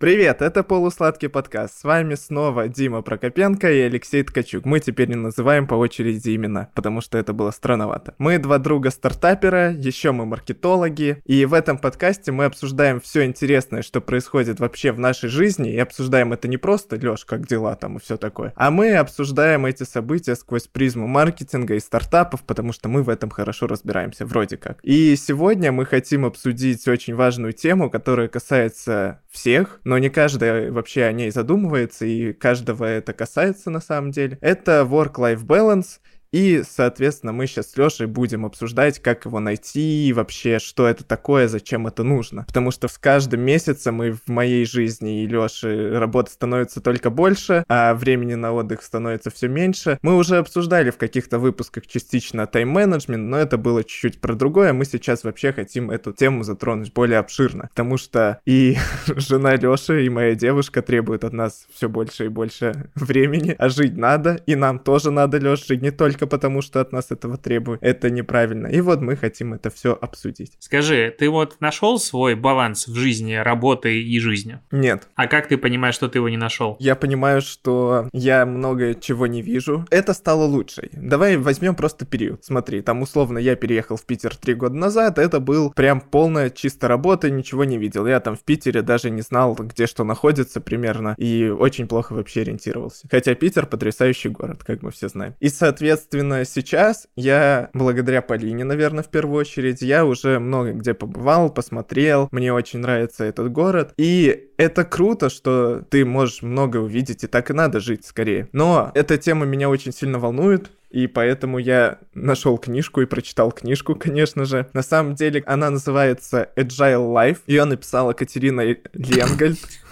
Привет, это полусладкий подкаст. С вами снова Дима Прокопенко и Алексей Ткачук. Мы теперь не называем по очереди имена, потому что это было странновато. Мы два друга стартапера, еще мы маркетологи, и в этом подкасте мы обсуждаем все интересное, что происходит вообще в нашей жизни, и обсуждаем это не просто, Леш, как дела там и все такое, а мы обсуждаем эти события сквозь призму маркетинга и стартапов, потому что мы в этом хорошо разбираемся, вроде как. И сегодня мы хотим обсудить очень важную тему, которая касается всех, но не каждый вообще о ней задумывается, и каждого это касается на самом деле. Это work-life balance, и, соответственно, мы сейчас с Лешей будем обсуждать, как его найти, и вообще, что это такое, зачем это нужно. Потому что с каждым месяцем мы в моей жизни и Леши работы становится только больше, а времени на отдых становится все меньше. Мы уже обсуждали в каких-то выпусках частично тайм-менеджмент, но это было чуть-чуть про другое. Мы сейчас вообще хотим эту тему затронуть более обширно, потому что и жена Леши, и моя девушка требуют от нас все больше и больше времени, а жить надо, и нам тоже надо, Леш, жить не только только потому, что от нас этого требуют. Это неправильно. И вот мы хотим это все обсудить. Скажи, ты вот нашел свой баланс в жизни, работы и жизни? Нет. А как ты понимаешь, что ты его не нашел? Я понимаю, что я много чего не вижу. Это стало лучше. Давай возьмем просто период. Смотри, там условно я переехал в Питер три года назад. Это был прям полная чисто работа, ничего не видел. Я там в Питере даже не знал, где что находится примерно. И очень плохо вообще ориентировался. Хотя Питер потрясающий город, как мы все знаем. И, соответственно, Соответственно, сейчас я, благодаря Полине, наверное, в первую очередь, я уже много где побывал, посмотрел, мне очень нравится этот город, и это круто, что ты можешь много увидеть, и так и надо жить скорее. Но эта тема меня очень сильно волнует, и поэтому я нашел книжку и прочитал книжку, конечно же. На самом деле она называется Agile Life. Ее написала Катерина Ленгольд.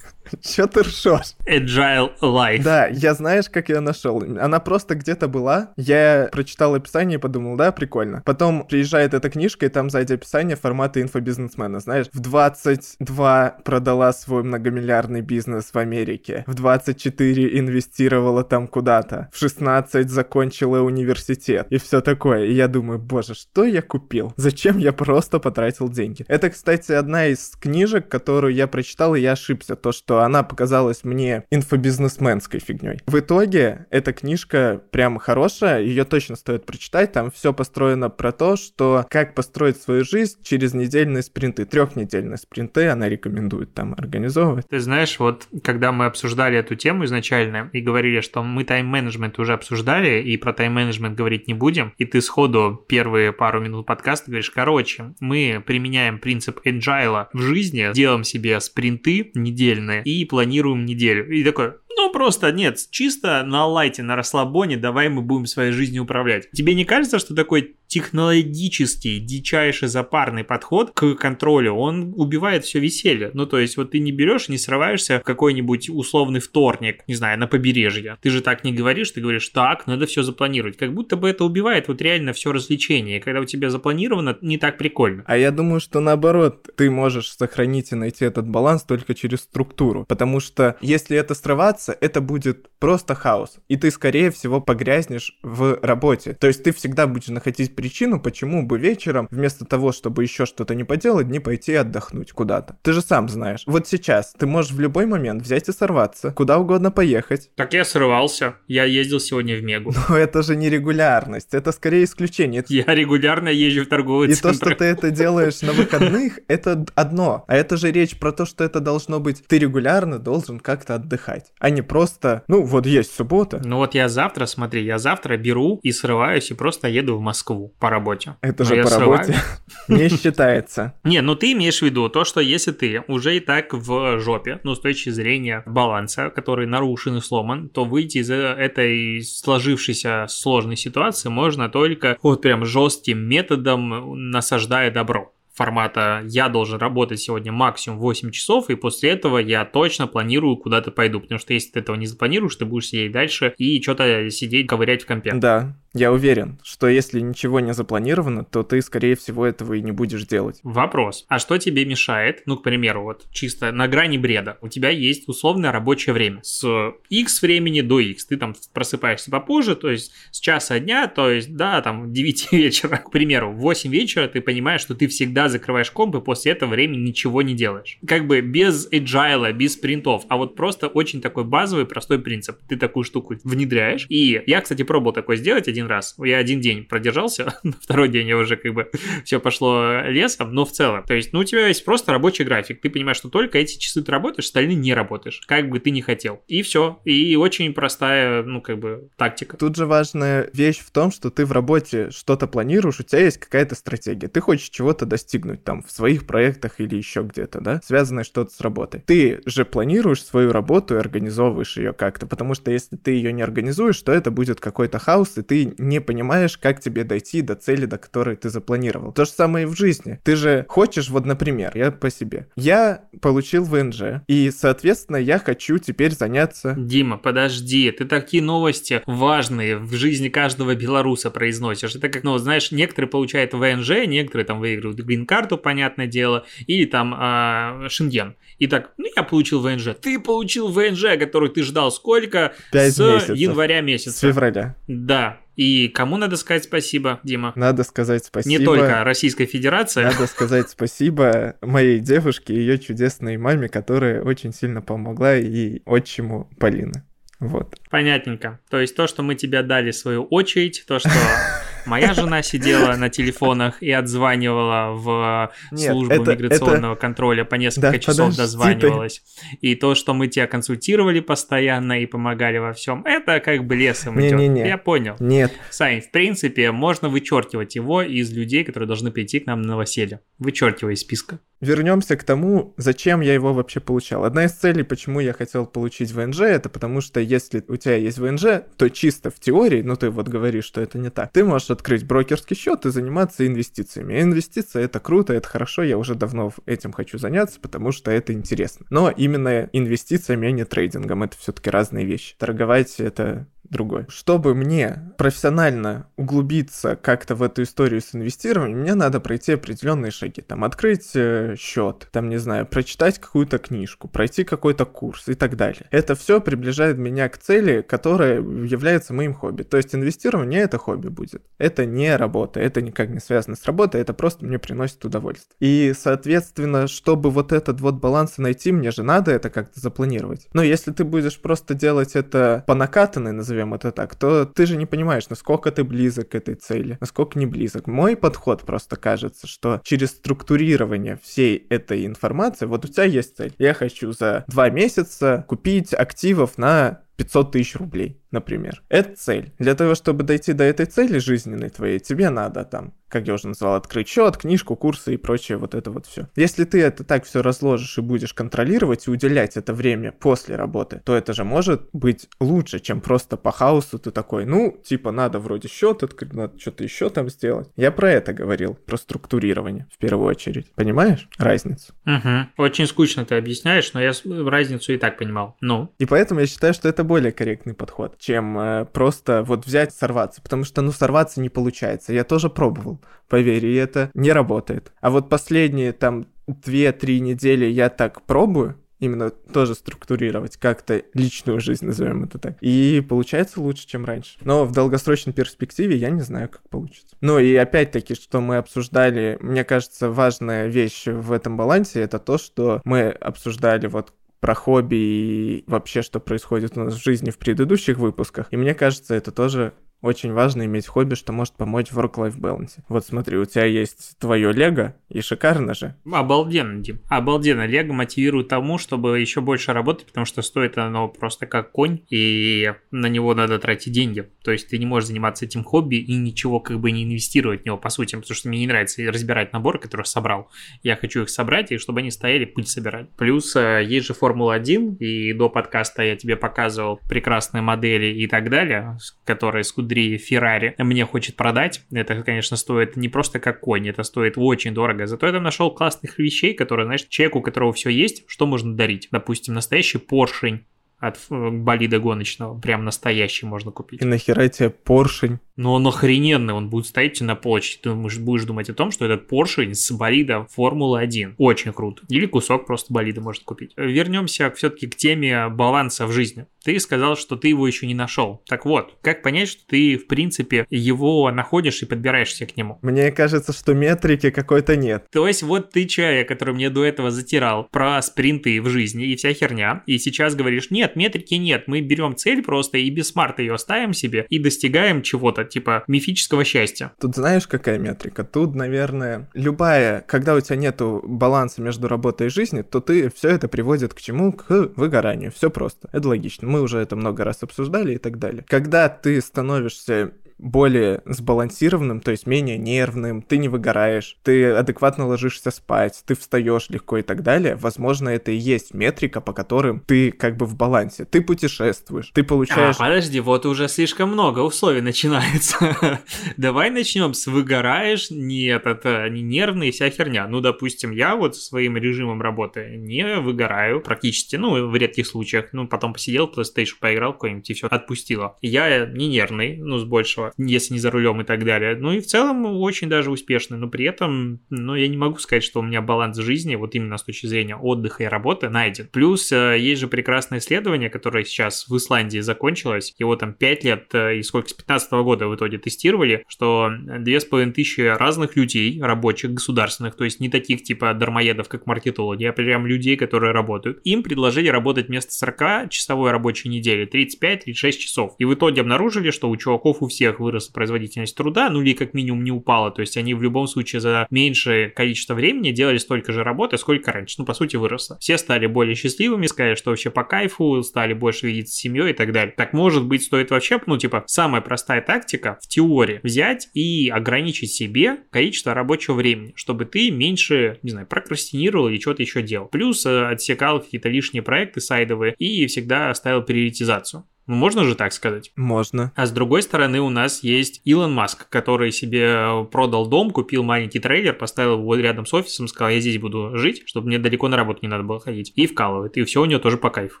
Че ты ржешь? Agile Life. Да, я знаешь, как я нашел? Она просто где-то была. Я прочитал описание и подумал, да, прикольно. Потом приезжает эта книжка, и там сзади описание формата инфобизнесмена. Знаешь, в 22 продала свой многомиллиардный бизнес в Америке. В 24 инвестировала там куда-то. В 16 закончила университет. И все такое. И я думаю, боже, что я купил? Зачем я просто потратил деньги? Это, кстати, одна из книжек, которую я прочитал, и я ошибся. То, что она показалась мне инфобизнесменской фигней. В итоге эта книжка прям хорошая, ее точно стоит прочитать. Там все построено про то, что как построить свою жизнь через недельные спринты, трехнедельные спринты она рекомендует там организовывать. Ты знаешь, вот когда мы обсуждали эту тему изначально и говорили, что мы тайм-менеджмент уже обсуждали и про тайм-менеджмент говорить не будем, и ты сходу первые пару минут подкаста говоришь, короче, мы применяем принцип agile в жизни, делаем себе спринты недельные, и планируем неделю. И такой, ну, просто нет, чисто на лайте, на расслабоне, давай мы будем своей жизнью управлять. Тебе не кажется, что такой технологический, дичайший запарный подход к контролю, он убивает все веселье. Ну, то есть, вот ты не берешь, не срываешься в какой-нибудь условный вторник, не знаю, на побережье. Ты же так не говоришь, ты говоришь, так, надо все запланировать. Как будто бы это убивает вот реально все развлечение. Когда у тебя запланировано, не так прикольно. А я думаю, что наоборот, ты можешь сохранить и найти этот баланс только через структуру. Потому что если это срываться, это будет просто хаос. И ты, скорее всего, погрязнешь в работе. То есть ты всегда будешь находить причину, почему бы вечером, вместо того, чтобы еще что-то не поделать, не пойти отдохнуть куда-то. Ты же сам знаешь. Вот сейчас ты можешь в любой момент взять и сорваться, куда угодно поехать. Так я срывался. Я ездил сегодня в Мегу. Но это же не регулярность, это скорее исключение. Я регулярно езжу в торговый и центр. И то, что ты это делаешь на выходных, это одно. А это же речь про то, что это должно быть, ты регулярно должен как-то отдыхать, а не просто, ну вот есть суббота. Ну вот я завтра, смотри, я завтра беру и срываюсь и просто еду в Москву по работе. Это же по работе не считается. Не, ну ты имеешь в виду то, что если ты уже и так в жопе, ну с точки зрения баланса, который нарушен и сломан, то выйти из этой сложившейся сложной ситуации можно только вот прям жестким методом насаждая добро формата «я должен работать сегодня максимум 8 часов, и после этого я точно планирую куда-то пойду». Потому что если ты этого не запланируешь, ты будешь сидеть дальше и что-то сидеть, ковырять в компе. Да, Я уверен, что если ничего не запланировано, то ты, скорее всего, этого и не будешь делать. Вопрос. А что тебе мешает? Ну, к примеру, вот чисто на грани бреда. У тебя есть условное рабочее время. С X времени до X. Ты там просыпаешься попозже, то есть с часа дня, то есть, да, там 9 вечера. К примеру, в 8 вечера ты понимаешь, что ты всегда закрываешь комп и после этого времени ничего не делаешь. Как бы без agile, без принтов, а вот просто очень такой базовый, простой принцип. Ты такую штуку внедряешь. И я, кстати, пробовал такое сделать один раз. Я один день продержался, на второй день я уже как бы все пошло лесом, но в целом. То есть, ну, у тебя есть просто рабочий график. Ты понимаешь, что только эти часы ты работаешь, остальные не работаешь, как бы ты не хотел. И все. И очень простая, ну, как бы, тактика. Тут же важная вещь в том, что ты в работе что-то планируешь, у тебя есть какая-то стратегия. Ты хочешь чего-то достигнуть там в своих проектах или еще где-то, да, связанное что-то с работой. Ты же планируешь свою работу и организовываешь ее как-то, потому что если ты ее не организуешь, то это будет какой-то хаос, и ты не понимаешь, как тебе дойти до цели, до которой ты запланировал. То же самое и в жизни. Ты же хочешь, вот, например, я по себе. Я получил ВНЖ, и, соответственно, я хочу теперь заняться... Дима, подожди, ты такие новости важные в жизни каждого белоруса произносишь. Это как, ну, знаешь, некоторые получают ВНЖ, некоторые там выигрывают грин-карту, понятное дело, или там э, Шенген. И так, ну, я получил ВНЖ. Ты получил ВНЖ, который ты ждал сколько? Пять С месяцев. января месяца. С февраля. Да. И кому надо сказать спасибо, Дима? Надо сказать спасибо. Не только Российской Федерации. Надо сказать спасибо моей девушке и ее чудесной маме, которая очень сильно помогла, и отчиму Полины. Вот. Понятненько. То есть то, что мы тебе дали свою очередь, то, что моя жена сидела на телефонах и отзванивала в Нет, службу это- миграционного это- контроля по несколько Да, часов подожди ты. дозванивалась. И то, что мы тебя консультировали постоянно и помогали во всем, это как бы лесом идет. Не-не-не. Я понял. Нет, Сань, в принципе, можно вычеркивать его из людей, которые должны прийти к нам на новоселье. Вычеркивай из списка. Вернемся к тому, зачем я его вообще получал. Одна из целей, почему я хотел получить ВНЖ, это потому что если у тебя есть ВНЖ, то чисто в теории, ну ты вот говоришь, что это не так, ты можешь открыть брокерский счет и заниматься инвестициями. Инвестиции это круто, это хорошо, я уже давно этим хочу заняться, потому что это интересно. Но именно инвестициями, а не трейдингом, это все-таки разные вещи. Торговать это другой. Чтобы мне профессионально углубиться как-то в эту историю с инвестированием, мне надо пройти определенные шаги. Там открыть э, счет, там, не знаю, прочитать какую-то книжку, пройти какой-то курс и так далее. Это все приближает меня к цели, которая является моим хобби. То есть инвестирование это хобби будет. Это не работа, это никак не связано с работой, это просто мне приносит удовольствие. И, соответственно, чтобы вот этот вот баланс найти, мне же надо это как-то запланировать. Но если ты будешь просто делать это по накатанной, назовем это так, то ты же не понимаешь, насколько ты близок к этой цели, насколько не близок. Мой подход просто кажется, что через структурирование всей этой информации, вот у тебя есть цель. Я хочу за два месяца купить активов на 500 тысяч рублей, например. Это цель. Для того, чтобы дойти до этой цели жизненной твоей, тебе надо там, как я уже назвал, открыть счет, книжку, курсы и прочее вот это вот все. Если ты это так все разложишь и будешь контролировать и уделять это время после работы, то это же может быть лучше, чем просто по хаосу ты такой, ну, типа, надо вроде счет открыть, надо что-то еще там сделать. Я про это говорил, про структурирование в первую очередь. Понимаешь разницу? Угу. Очень скучно ты объясняешь, но я разницу и так понимал. Ну, И поэтому я считаю, что это более корректный подход, чем э, просто вот взять сорваться. Потому что, ну, сорваться не получается. Я тоже пробовал, поверь, и это не работает. А вот последние там 2-3 недели я так пробую, именно тоже структурировать как-то личную жизнь, назовем это так. И получается лучше, чем раньше. Но в долгосрочной перспективе я не знаю, как получится. Ну и опять-таки, что мы обсуждали, мне кажется, важная вещь в этом балансе, это то, что мы обсуждали вот про хобби и вообще, что происходит у нас в жизни в предыдущих выпусках. И мне кажется, это тоже очень важно иметь хобби, что может помочь в work-life balance. Вот смотри, у тебя есть твое лего, и шикарно же. Обалденно, Дим. Обалденно. Лего мотивирует тому, чтобы еще больше работать, потому что стоит оно просто как конь, и на него надо тратить деньги. То есть ты не можешь заниматься этим хобби и ничего как бы не инвестировать в него, по сути, потому что мне не нравится разбирать наборы, которые собрал. Я хочу их собрать, и чтобы они стояли, пыль собирать. Плюс э, есть же Формула-1, и до подкаста я тебе показывал прекрасные модели и так далее, с- которые Скудри Феррари мне хочет продать. Это, конечно, стоит не просто как конь, это стоит очень дорого. Зато я там нашел классных вещей, которые, знаешь, человеку, у которого все есть, что можно дарить. Допустим, настоящий поршень, от э, болида гоночного. Прям настоящий можно купить. И нахера тебе поршень? Но он охрененный, он будет стоять на полочке. Ты будешь думать о том, что этот поршень с болида Формулы-1. Очень круто. Или кусок просто болида может купить. Вернемся все-таки к теме баланса в жизни. Ты сказал, что ты его еще не нашел. Так вот, как понять, что ты, в принципе, его находишь и подбираешься к нему? Мне кажется, что метрики какой-то нет. То есть вот ты человек, который мне до этого затирал про спринты в жизни и вся херня, и сейчас говоришь, нет, метрики нет, мы берем цель просто и без смарта ее ставим себе и достигаем чего-то, типа мифического счастья. Тут знаешь, какая метрика? Тут, наверное, любая, когда у тебя нету баланса между работой и жизнью, то ты все это приводит к чему? К выгоранию. Все просто. Это логично мы уже это много раз обсуждали и так далее. Когда ты становишься более сбалансированным, то есть менее нервным, ты не выгораешь, ты адекватно ложишься спать, ты встаешь легко и так далее, возможно, это и есть метрика, по которым ты как бы в балансе. Ты путешествуешь, ты получаешь... А, подожди, вот уже слишком много условий начинается. Давай начнем с выгораешь, нет, это не нервный, вся херня. Ну, допустим, я вот своим режимом работы не выгораю практически, ну, в редких случаях. Ну, потом посидел, PlayStation поиграл какой-нибудь и все отпустило. Я не нервный, ну, с большего этого, если не за рулем и так далее. Ну и в целом очень даже успешный, но при этом, ну, я не могу сказать, что у меня баланс жизни, вот именно с точки зрения отдыха и работы, найден. Плюс э, есть же прекрасное исследование, которое сейчас в Исландии закончилось, его там 5 лет э, и сколько, с 15 года в итоге тестировали, что 2500 разных людей, рабочих, государственных, то есть не таких типа дармоедов, как маркетологи, а прям людей, которые работают, им предложили работать вместо 40-часовой рабочей недели 35-36 часов. И в итоге обнаружили, что у чуваков у всех всех выросла производительность труда, ну или как минимум не упала, то есть они в любом случае за меньшее количество времени делали столько же работы, сколько раньше, ну по сути выросло. Все стали более счастливыми, сказали, что вообще по кайфу, стали больше видеться с семьей и так далее. Так может быть стоит вообще, ну типа самая простая тактика в теории взять и ограничить себе количество рабочего времени, чтобы ты меньше, не знаю, прокрастинировал или что-то еще делал. Плюс э, отсекал какие-то лишние проекты сайдовые и всегда ставил приоритизацию. Ну, можно же так сказать? Можно. А с другой стороны у нас есть Илон Маск, который себе продал дом, купил маленький трейлер, поставил его рядом с офисом, сказал, я здесь буду жить, чтобы мне далеко на работу не надо было ходить. И вкалывает. И все у него тоже по кайфу.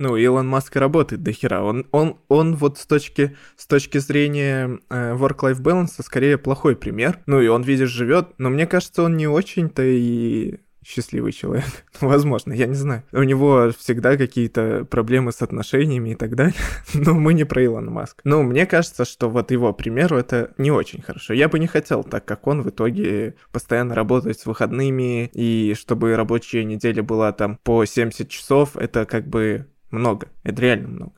Ну, Илон Маск работает до хера. Он, он, он вот с точки, с точки зрения э, work-life balance скорее плохой пример. Ну, и он, видишь, живет, но мне кажется, он не очень-то и счастливый человек. Возможно, я не знаю. У него всегда какие-то проблемы с отношениями и так далее. Но мы не про Илона Маск. Но мне кажется, что вот его примеру это не очень хорошо. Я бы не хотел, так как он в итоге постоянно работает с выходными, и чтобы рабочая неделя была там по 70 часов, это как бы много. Это реально много.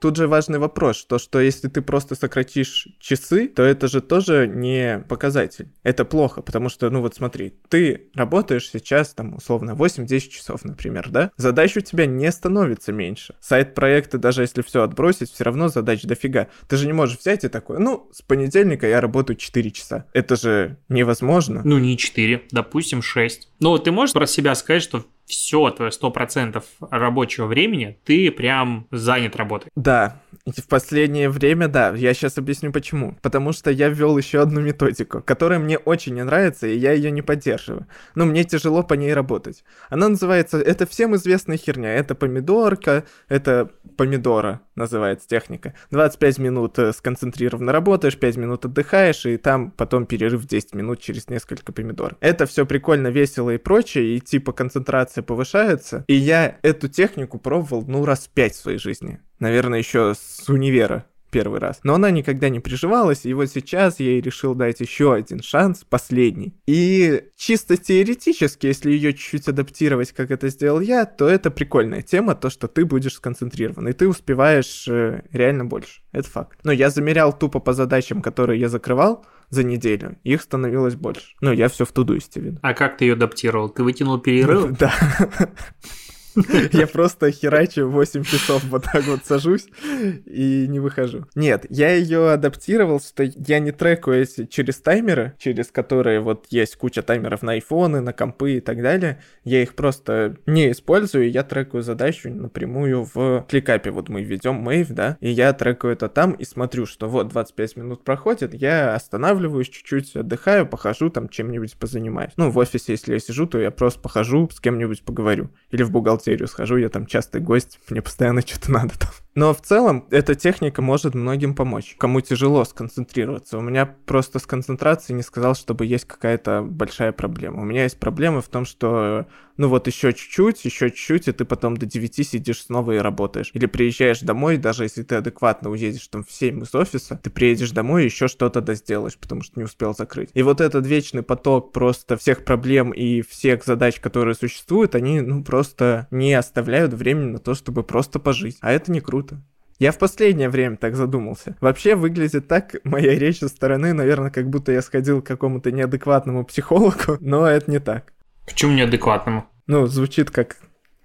Тут же важный вопрос, то что если ты просто сократишь часы, то это же тоже не показатель. Это плохо, потому что, ну вот смотри, ты работаешь сейчас там условно 8-10 часов, например, да? Задач у тебя не становится меньше. Сайт проекта, даже если все отбросить, все равно задач дофига. Ты же не можешь взять и такой, ну, с понедельника я работаю 4 часа. Это же невозможно. Ну, не 4, допустим, 6. Ну, ты можешь про себя сказать, что все твое 100% рабочего времени ты прям занят работой. Да, в последнее время, да, я сейчас объясню почему. Потому что я ввел еще одну методику, которая мне очень не нравится, и я ее не поддерживаю. Но мне тяжело по ней работать. Она называется, это всем известная херня, это помидорка, это помидора называется техника. 25 минут э, сконцентрированно работаешь, 5 минут отдыхаешь, и там потом перерыв 10 минут через несколько помидор. Это все прикольно, весело и прочее, и типа концентрация повышается. И я эту технику пробовал, ну, раз 5 в своей жизни. Наверное, еще с универа первый раз. Но она никогда не приживалась, и вот сейчас я ей решил дать еще один шанс, последний. И чисто теоретически, если ее чуть-чуть адаптировать, как это сделал я, то это прикольная тема, то, что ты будешь сконцентрирован, и ты успеваешь э, реально больше. Это факт. Но я замерял тупо по задачам, которые я закрывал, за неделю. Их становилось больше. Ну, я все в тудуисте видно. А как ты ее адаптировал? Ты вытянул перерыв? Да. Я просто херачу 8 часов вот так вот сажусь и не выхожу. Нет, я ее адаптировал, что я не трекаю через таймеры, через которые вот есть куча таймеров на айфоны, на компы и так далее. Я их просто не использую, я трекаю задачу напрямую в кликапе. Вот мы ведем Mave, да, и я трекаю это там и смотрю, что вот 25 минут проходит, я останавливаюсь чуть-чуть, отдыхаю, похожу там чем-нибудь позанимаюсь. Ну, в офисе, если я сижу, то я просто похожу, с кем-нибудь поговорю. Или в бухгалтерию схожу, я там частый гость, мне постоянно что-то надо там. Но в целом эта техника может многим помочь. Кому тяжело сконцентрироваться. У меня просто с концентрацией не сказал, чтобы есть какая-то большая проблема. У меня есть проблема в том, что ну вот еще чуть-чуть, еще чуть-чуть, и ты потом до 9 сидишь снова и работаешь. Или приезжаешь домой, даже если ты адекватно уедешь там в 7 из офиса, ты приедешь домой и еще что-то досделаешь, потому что не успел закрыть. И вот этот вечный поток просто всех проблем и всех задач, которые существуют, они ну просто не оставляют времени на то, чтобы просто пожить. А это не круто. Я в последнее время так задумался. Вообще выглядит так моя речь со стороны, наверное, как будто я сходил к какому-то неадекватному психологу, но это не так. Почему неадекватному? Ну, звучит как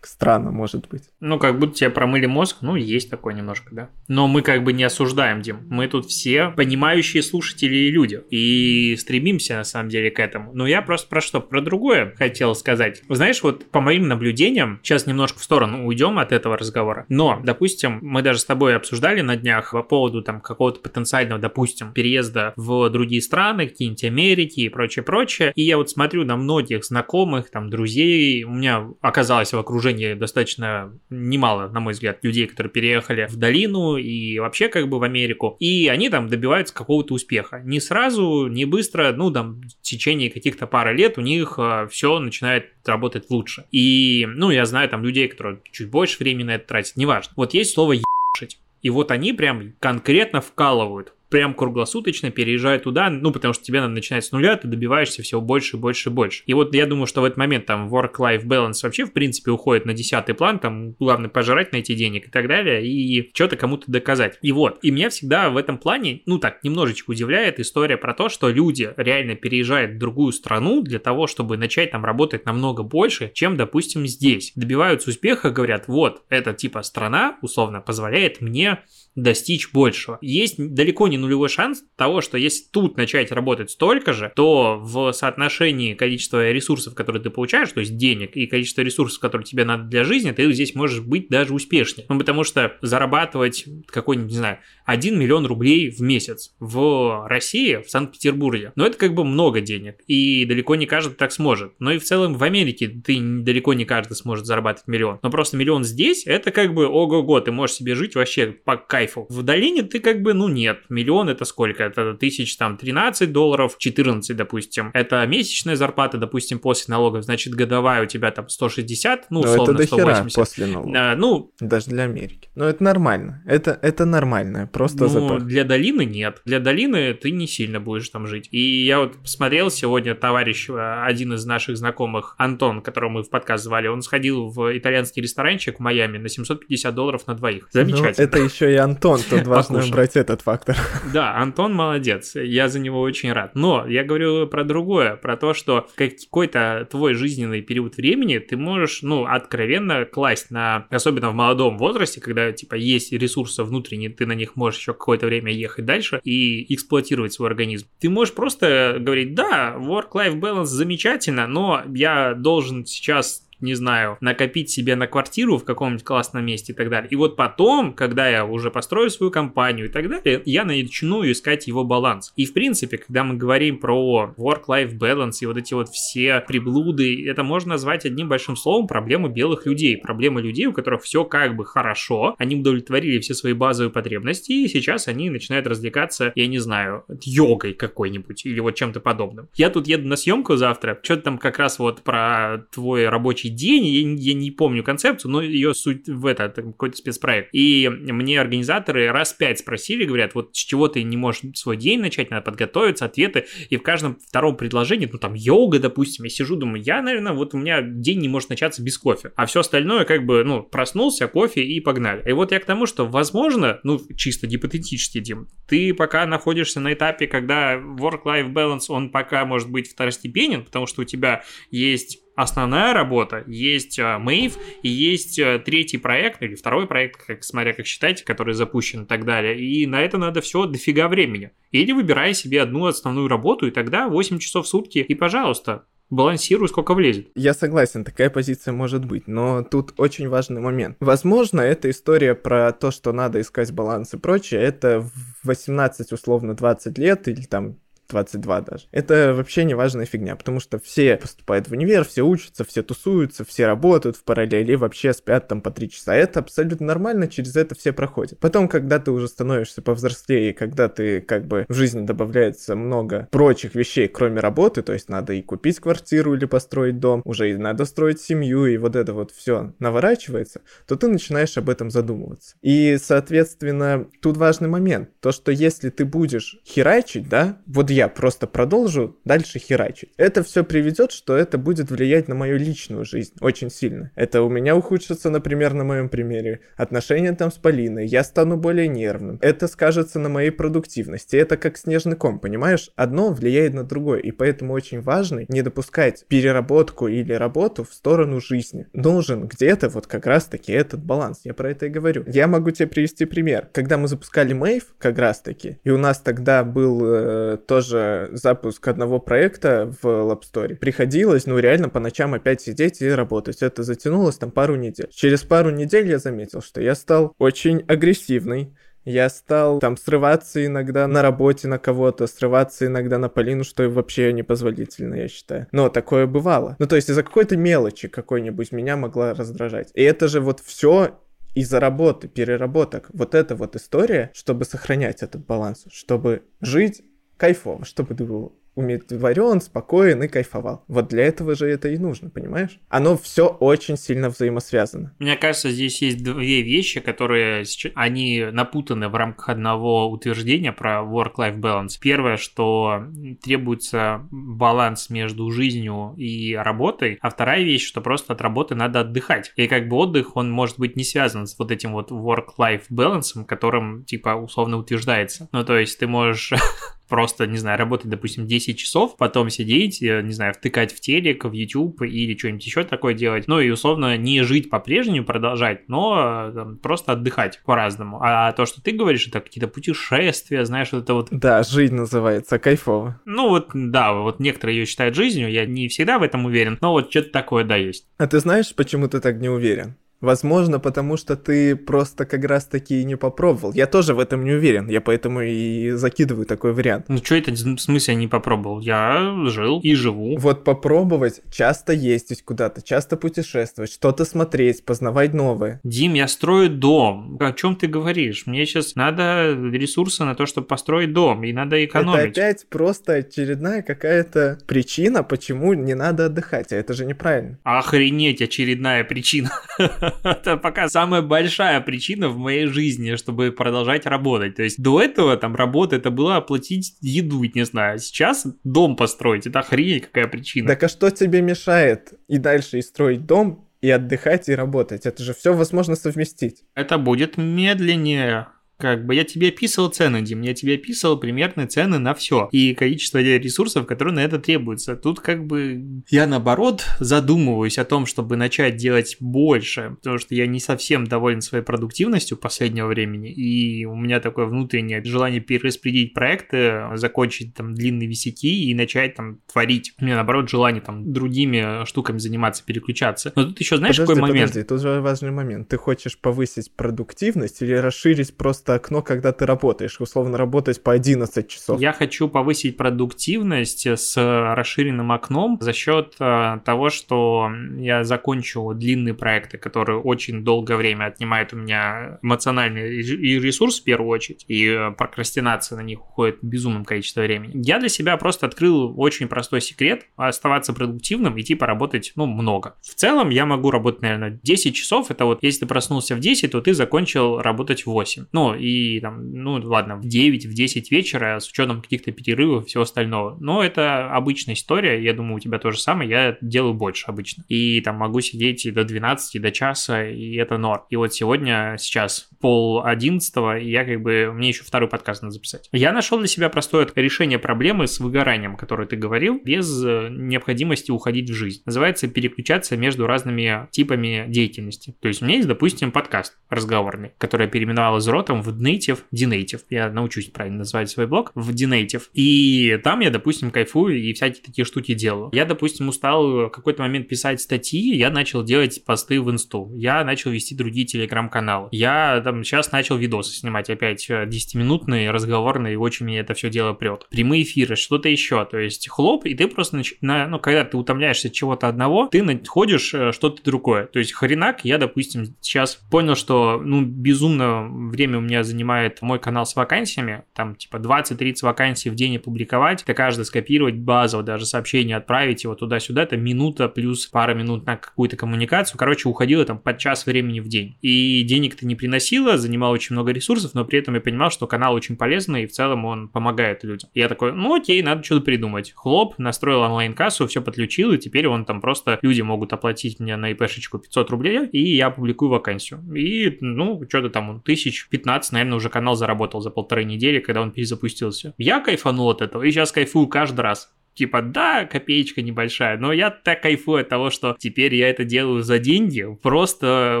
странно, может быть. Ну, как будто тебе промыли мозг, ну, есть такое немножко, да. Но мы как бы не осуждаем, Дим. Мы тут все понимающие слушатели и люди. И стремимся, на самом деле, к этому. Но я просто про что? Про другое хотел сказать. Знаешь, вот по моим наблюдениям, сейчас немножко в сторону уйдем от этого разговора, но, допустим, мы даже с тобой обсуждали на днях по поводу там какого-то потенциального, допустим, переезда в другие страны, какие-нибудь Америки и прочее-прочее. И я вот смотрю на многих знакомых, там, друзей, у меня оказалось в окружении окружении достаточно немало, на мой взгляд, людей, которые переехали в долину и вообще как бы в Америку, и они там добиваются какого-то успеха. Не сразу, не быстро, ну там в течение каких-то пары лет у них э, все начинает работать лучше. И, ну, я знаю там людей, которые чуть больше времени на это тратят, неважно. Вот есть слово ебашить. И вот они прям конкретно вкалывают прям круглосуточно переезжай туда, ну, потому что тебе надо начинать с нуля, ты добиваешься всего больше, больше, больше. И вот я думаю, что в этот момент там work-life balance вообще, в принципе, уходит на десятый план, там, главное, пожрать, найти денег и так далее, и что-то кому-то доказать. И вот, и меня всегда в этом плане, ну, так, немножечко удивляет история про то, что люди реально переезжают в другую страну для того, чтобы начать там работать намного больше, чем, допустим, здесь. Добиваются успеха, говорят, вот, эта типа страна, условно, позволяет мне достичь большего. Есть далеко не нулевой шанс того, что если тут начать работать столько же, то в соотношении количества ресурсов, которые ты получаешь, то есть денег и количество ресурсов, которые тебе надо для жизни, ты здесь можешь быть даже успешнее. Ну, потому что зарабатывать какой-нибудь, не знаю, 1 миллион рублей в месяц в России, в Санкт-Петербурге, ну, это как бы много денег, и далеко не каждый так сможет. Но и в целом в Америке ты далеко не каждый сможет зарабатывать миллион. Но просто миллион здесь, это как бы ого-го, ты можешь себе жить вообще по кайфу. В долине ты как бы, ну нет, миллион это сколько? Это тысяч там 13 долларов, 14, допустим. Это месячная зарплата, допустим, после налогов, значит, годовая у тебя там 160, ну, условно, Но это 180. после налогов. А, ну, Даже для Америки. Но это нормально. Это, это нормально, просто ну, для долины нет. Для долины ты не сильно будешь там жить. И я вот посмотрел сегодня товарищ, э, один из наших знакомых, Антон, которого мы в подкаст звали, он сходил в итальянский ресторанчик в Майами на 750 долларов на двоих. Ну, Замечательно. это еще и Антон, тут важно брать этот фактор. Да, Антон молодец, я за него очень рад. Но я говорю про другое, про то, что какой-то твой жизненный период времени ты можешь, ну, откровенно класть на, особенно в молодом возрасте, когда, типа, есть ресурсы внутренние, ты на них можешь еще какое-то время ехать дальше и эксплуатировать свой организм. Ты можешь просто говорить, да, work-life balance замечательно, но я должен сейчас не знаю, накопить себе на квартиру в каком-нибудь классном месте и так далее. И вот потом, когда я уже построю свою компанию и так далее, я начну искать его баланс. И в принципе, когда мы говорим про work-life balance и вот эти вот все приблуды, это можно назвать одним большим словом проблемы белых людей. Проблемы людей, у которых все как бы хорошо, они удовлетворили все свои базовые потребности, и сейчас они начинают развлекаться, я не знаю, йогой какой-нибудь или вот чем-то подобным. Я тут еду на съемку завтра, что-то там как раз вот про твой рабочий день, я, я не помню концепцию, но ее суть в это, это какой-то спецпроект. И мне организаторы раз пять спросили, говорят, вот с чего ты не можешь свой день начать, надо подготовиться, ответы, и в каждом втором предложении, ну там йога, допустим, я сижу, думаю, я, наверное, вот у меня день не может начаться без кофе, а все остальное как бы, ну, проснулся, кофе и погнали. И вот я к тому, что, возможно, ну, чисто гипотетически, Дим, ты пока находишься на этапе, когда work-life balance, он пока может быть второстепенен, потому что у тебя есть основная работа, есть Мэйв и есть третий проект или второй проект, как, смотря как считаете, который запущен и так далее. И на это надо все дофига времени. Или выбирай себе одну основную работу, и тогда 8 часов в сутки, и пожалуйста, балансируй, сколько влезет. Я согласен, такая позиция может быть, но тут очень важный момент. Возможно, эта история про то, что надо искать баланс и прочее, это в 18, условно, 20 лет или там 22 даже. Это вообще не важная фигня, потому что все поступают в универ, все учатся, все тусуются, все работают в параллели, вообще спят там по 3 часа. Это абсолютно нормально, через это все проходят. Потом, когда ты уже становишься повзрослее, когда ты как бы в жизни добавляется много прочих вещей, кроме работы, то есть надо и купить квартиру или построить дом, уже и надо строить семью, и вот это вот все наворачивается, то ты начинаешь об этом задумываться. И, соответственно, тут важный момент, то, что если ты будешь херачить, да, вот я просто продолжу дальше херачить. Это все приведет, что это будет влиять на мою личную жизнь очень сильно. Это у меня ухудшится, например, на моем примере. Отношения там с Полиной, я стану более нервным. Это скажется на моей продуктивности. Это как снежный ком, понимаешь? Одно влияет на другое, и поэтому очень важно не допускать переработку или работу в сторону жизни. Нужен где-то вот как раз-таки этот баланс. Я про это и говорю. Я могу тебе привести пример. Когда мы запускали Мэйв, как раз-таки, и у нас тогда был э, тоже тоже запуск одного проекта в Lab Store. Приходилось, ну, реально по ночам опять сидеть и работать. Это затянулось там пару недель. Через пару недель я заметил, что я стал очень агрессивный, я стал там срываться иногда на работе на кого-то, срываться иногда на Полину, что вообще непозволительно, я считаю. Но такое бывало. Ну, то есть из-за какой-то мелочи какой-нибудь меня могла раздражать. И это же вот все из-за работы, переработок. Вот эта вот история, чтобы сохранять этот баланс, чтобы жить кайфово, чтобы ты был умиротворен, спокоен и кайфовал. Вот для этого же это и нужно, понимаешь? Оно все очень сильно взаимосвязано. Мне кажется, здесь есть две вещи, которые они напутаны в рамках одного утверждения про work-life balance. Первое, что требуется баланс между жизнью и работой, а вторая вещь, что просто от работы надо отдыхать. И как бы отдых, он может быть не связан с вот этим вот work-life balance, которым типа условно утверждается. Ну, то есть ты можешь просто, не знаю, работать, допустим, 10 часов, потом сидеть, э, не знаю, втыкать в телек, в YouTube или что-нибудь еще такое делать, ну и условно не жить по-прежнему, продолжать, но э, там, просто отдыхать по-разному. А то, что ты говоришь, это какие-то путешествия, знаешь, вот это вот... Да, жизнь называется, кайфово. Ну вот, да, вот некоторые ее считают жизнью, я не всегда в этом уверен, но вот что-то такое, да, есть. А ты знаешь, почему ты так не уверен? Возможно, потому что ты просто как раз таки не попробовал. Я тоже в этом не уверен, я поэтому и закидываю такой вариант. Ну что это в смысле не попробовал? Я жил и живу. Вот попробовать, часто ездить куда-то, часто путешествовать, что-то смотреть, познавать новое. Дим, я строю дом. О чем ты говоришь? Мне сейчас надо ресурсы на то, чтобы построить дом, и надо экономить. Это опять просто очередная какая-то причина, почему не надо отдыхать, а это же неправильно. Охренеть, очередная причина. Это пока самая большая причина в моей жизни, чтобы продолжать работать. То есть до этого там работа это было оплатить еду, не знаю. Сейчас дом построить. Это охренеть какая причина. Так а что тебе мешает и дальше и строить дом, и отдыхать, и работать. Это же все возможно совместить. Это будет медленнее. Как бы я тебе описывал цены, Дим, я тебе описывал примерные цены на все и количество ресурсов, которые на это требуются. Тут как бы я наоборот задумываюсь о том, чтобы начать делать больше, потому что я не совсем доволен своей продуктивностью последнего времени, и у меня такое внутреннее желание перераспределить проекты, закончить там длинные висяки и начать там творить. У меня наоборот желание там другими штуками заниматься, переключаться. Но тут еще знаешь подожди, какой момент? Подожди, тут же важный момент. Ты хочешь повысить продуктивность или расширить просто окно, когда ты работаешь, условно работать по 11 часов. Я хочу повысить продуктивность с расширенным окном за счет э, того, что я закончу длинные проекты, которые очень долгое время отнимают у меня эмоциональный ресурс в первую очередь, и э, прокрастинация на них уходит безумным количеством времени. Я для себя просто открыл очень простой секрет оставаться продуктивным и типа работать, ну, много. В целом я могу работать, наверное, 10 часов, это вот если ты проснулся в 10, то ты закончил работать в 8. Ну, и там, ну ладно, в 9, в 10 вечера с учетом каких-то перерывов и всего остального. Но это обычная история, я думаю, у тебя то же самое, я делаю больше обычно. И там могу сидеть и до 12, и до часа, и это норм. И вот сегодня, сейчас пол одиннадцатого, и я как бы, мне еще второй подкаст надо записать. Я нашел для себя простое решение проблемы с выгоранием, которое ты говорил, без э, необходимости уходить в жизнь. Называется переключаться между разными типами деятельности. То есть у меня есть, допустим, подкаст разговорный, который я переименовал из ротом в Native, Dnative. Я научусь правильно называть свой блог в Dnative. И там я, допустим, кайфую и всякие такие штуки делаю. Я, допустим, устал в какой-то момент писать статьи, я начал делать посты в инсту. Я начал вести другие телеграм-каналы. Я там сейчас начал видосы снимать опять 10-минутные, разговорные, и очень меня это все дело прет. Прямые эфиры, что-то еще. То есть хлоп, и ты просто, нач... на... ну, когда ты утомляешься чего-то одного, ты находишь э, что-то другое. То есть хренак, я, допустим, сейчас понял, что, ну, безумно время у меня занимает мой канал с вакансиями, там, типа, 20-30 вакансий в день опубликовать, это каждый скопировать базово, даже сообщение отправить его туда-сюда, это минута плюс пара минут на какую-то коммуникацию, короче, уходило там под час времени в день. И денег это не приносило, занимало очень много ресурсов, но при этом я понимал, что канал очень полезный, и в целом он помогает людям. И я такой, ну окей, надо что-то придумать. Хлоп, настроил онлайн-кассу, все подключил, и теперь он там просто, люди могут оплатить мне на ИПшечку 500 рублей, и я публикую вакансию. И, ну, что-то там, тысяч 15, наверное, уже канал заработал за полторы недели, когда он перезапустился. Я кайфанул от этого, и сейчас кайфую каждый раз типа, да, копеечка небольшая, но я так кайфую от того, что теперь я это делаю за деньги, просто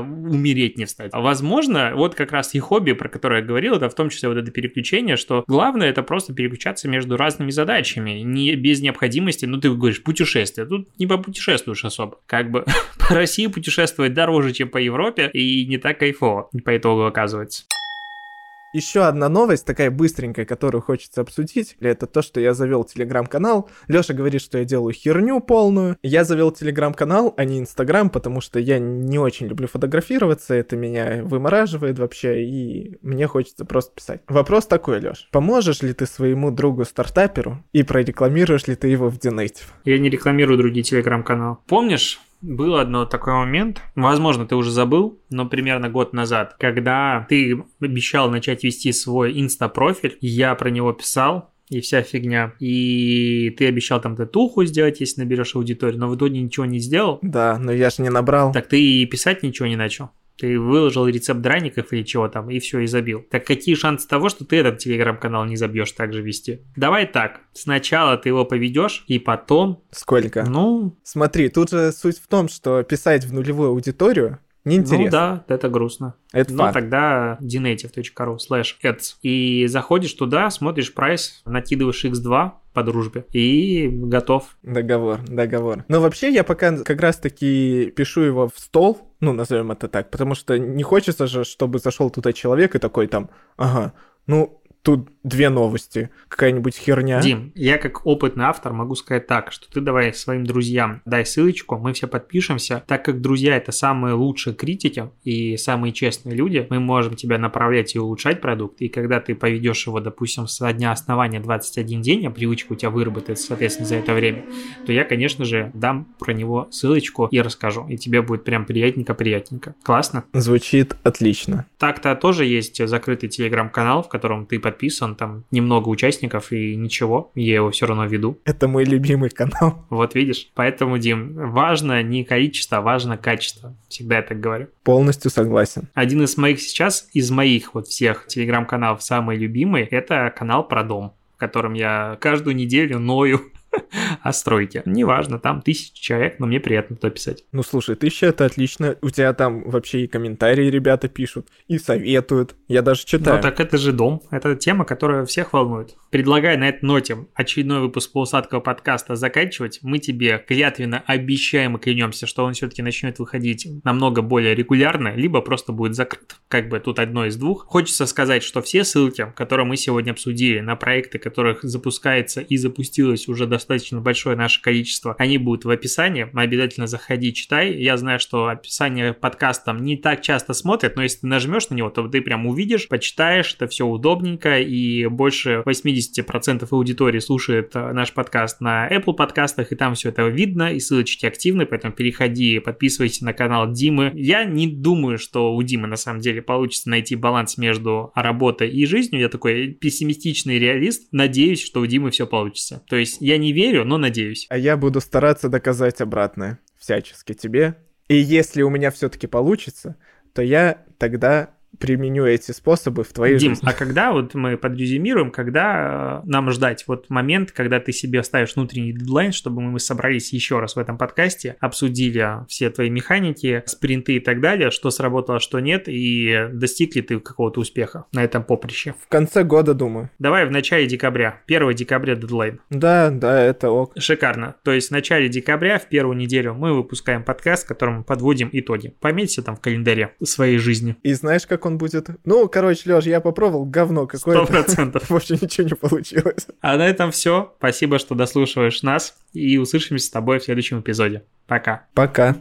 умереть не встать. Возможно, вот как раз и хобби, про которое я говорил, это в том числе вот это переключение, что главное это просто переключаться между разными задачами, не без необходимости, ну ты говоришь, путешествие, тут не попутешествуешь особо, как бы по России путешествовать дороже, чем по Европе, и не так кайфово по итогу оказывается. Еще одна новость, такая быстренькая, которую хочется обсудить, это то, что я завел телеграм-канал. Леша говорит, что я делаю херню полную. Я завел телеграм-канал, а не инстаграм, потому что я не очень люблю фотографироваться, это меня вымораживает вообще, и мне хочется просто писать. Вопрос такой, Леш. Поможешь ли ты своему другу-стартаперу и прорекламируешь ли ты его в Dinative? Я не рекламирую другие телеграм-каналы. Помнишь, был одно такой момент, возможно, ты уже забыл, но примерно год назад, когда ты обещал начать вести свой инста-профиль, я про него писал, и вся фигня. И ты обещал там татуху сделать, если наберешь аудиторию, но в итоге ничего не сделал. Да, но я же не набрал. Так ты и писать ничего не начал. Ты выложил рецепт драников или чего там, и все, и забил. Так какие шансы того, что ты этот телеграм-канал не забьешь также вести? Давай так, сначала ты его поведешь, и потом... Сколько? Ну... Смотри, тут же суть в том, что писать в нулевую аудиторию Неинтересно. Ну да, это грустно. Это Но факт. тогда dnative.ru slash ads. И заходишь туда, смотришь прайс, накидываешь x2 по дружбе и готов. Договор, договор. Но вообще я пока как раз-таки пишу его в стол, ну, назовем это так, потому что не хочется же, чтобы зашел туда человек и такой там, ага, ну, тут две новости, какая-нибудь херня. Дим, я как опытный автор могу сказать так, что ты давай своим друзьям дай ссылочку, мы все подпишемся. Так как друзья это самые лучшие критики и самые честные люди, мы можем тебя направлять и улучшать продукт. И когда ты поведешь его, допустим, со дня основания 21 день, а привычка у тебя выработается, соответственно, за это время, то я, конечно же, дам про него ссылочку и расскажу. И тебе будет прям приятненько-приятненько. Классно? Звучит отлично. Так-то тоже есть закрытый телеграм-канал, в котором ты подписан, там немного участников и ничего, я его все равно веду. Это мой любимый канал. Вот видишь. Поэтому, Дим, важно не количество, а важно качество. Всегда я так говорю. Полностью согласен. Один из моих сейчас, из моих вот всех телеграм-каналов самый любимый, это канал про дом в котором я каждую неделю ною о стройке. Неважно, там тысяча человек, но мне приятно туда писать. Ну слушай, тысяча это отлично. У тебя там вообще и комментарии ребята пишут, и советуют. Я даже читаю. Ну так это же дом. Это тема, которая всех волнует. Предлагаю на этой ноте очередной выпуск полусадкого подкаста заканчивать. Мы тебе клятвенно обещаем и клянемся, что он все-таки начнет выходить намного более регулярно, либо просто будет закрыт. Как бы тут одно из двух. Хочется сказать, что все ссылки, которые мы сегодня обсудили, на проекты, которых запускается и запустилось уже достаточно достаточно большое наше количество, они будут в описании. Обязательно заходи, читай. Я знаю, что описание подкаста не так часто смотрят, но если ты нажмешь на него, то ты прям увидишь, почитаешь, это все удобненько, и больше 80% аудитории слушает э, наш подкаст на Apple подкастах, и там все это видно, и ссылочки активны, поэтому переходи, подписывайся на канал Димы. Я не думаю, что у Димы на самом деле получится найти баланс между работой и жизнью. Я такой пессимистичный реалист. Надеюсь, что у Димы все получится. То есть я не верю, но надеюсь. А я буду стараться доказать обратное всячески тебе. И если у меня все-таки получится, то я тогда применю эти способы в твоей Дим, жизни. а когда вот мы подрезюмируем, когда э, нам ждать вот момент, когда ты себе ставишь внутренний дедлайн, чтобы мы собрались еще раз в этом подкасте, обсудили все твои механики, спринты и так далее, что сработало, что нет, и достигли ты какого-то успеха на этом поприще. В конце года, думаю. Давай в начале декабря, 1 декабря дедлайн. Да, да, это ок. Шикарно. То есть в начале декабря, в первую неделю, мы выпускаем подкаст, в котором мы подводим итоги. Пометьте там в календаре своей жизни. И знаешь, как он будет? Ну, короче, Лёш, я попробовал, говно Сто какое-то. процентов. Вообще ничего не получилось. А на этом все. Спасибо, что дослушиваешь нас. И услышимся с тобой в следующем эпизоде. Пока. Пока.